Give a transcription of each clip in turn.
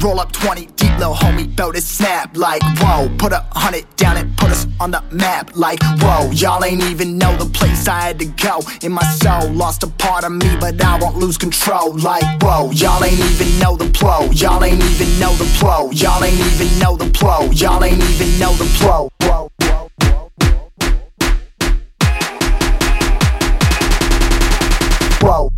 Roll up 20 deep, little homie, bout to snap. Like, whoa, put a hundred down and put us on the map. Like, whoa, y'all ain't even know the place I had to go. In my soul, lost a part of me, but I won't lose control. Like, whoa, y'all ain't even know the pro. Y'all ain't even know the pro. Y'all ain't even know the pro. Y'all ain't even know the pro. Whoa, whoa,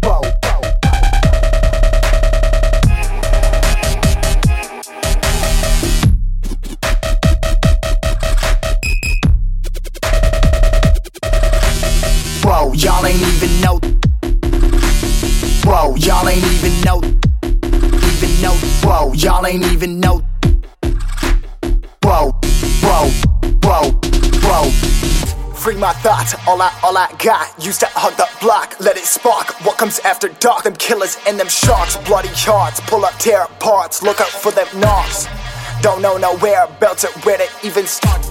y'all ain't even know. Bro, y'all ain't even know. Even know. Bro, y'all ain't even know. Bro, bro, bro, bro. Free my thoughts, all I, all I got. Used to hug the block, let it spark. What comes after dark? Them killers and them sharks, bloody hearts. Pull up, tear parts, look out for them knocks. Don't know nowhere, belts it where to even start.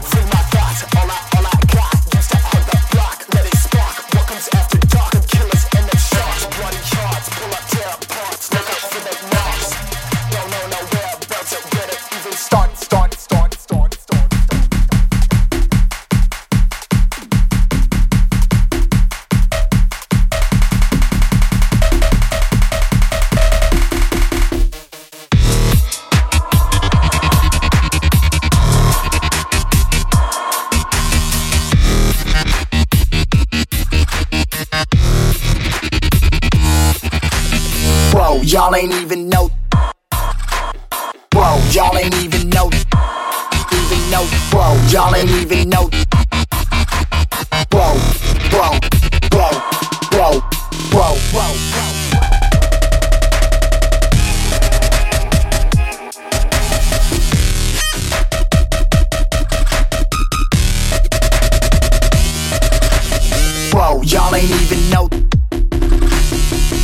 Bro, y'all ain't even know. Bro, y'all ain't even know. Even know. Bro, y'all ain't even know. Bro, bro, bro, bro, bro, bro, bro. Bro, y'all ain't even know.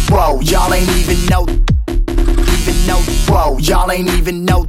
Bro, y'all ain't even know. Even know. Bro, y'all ain't even know.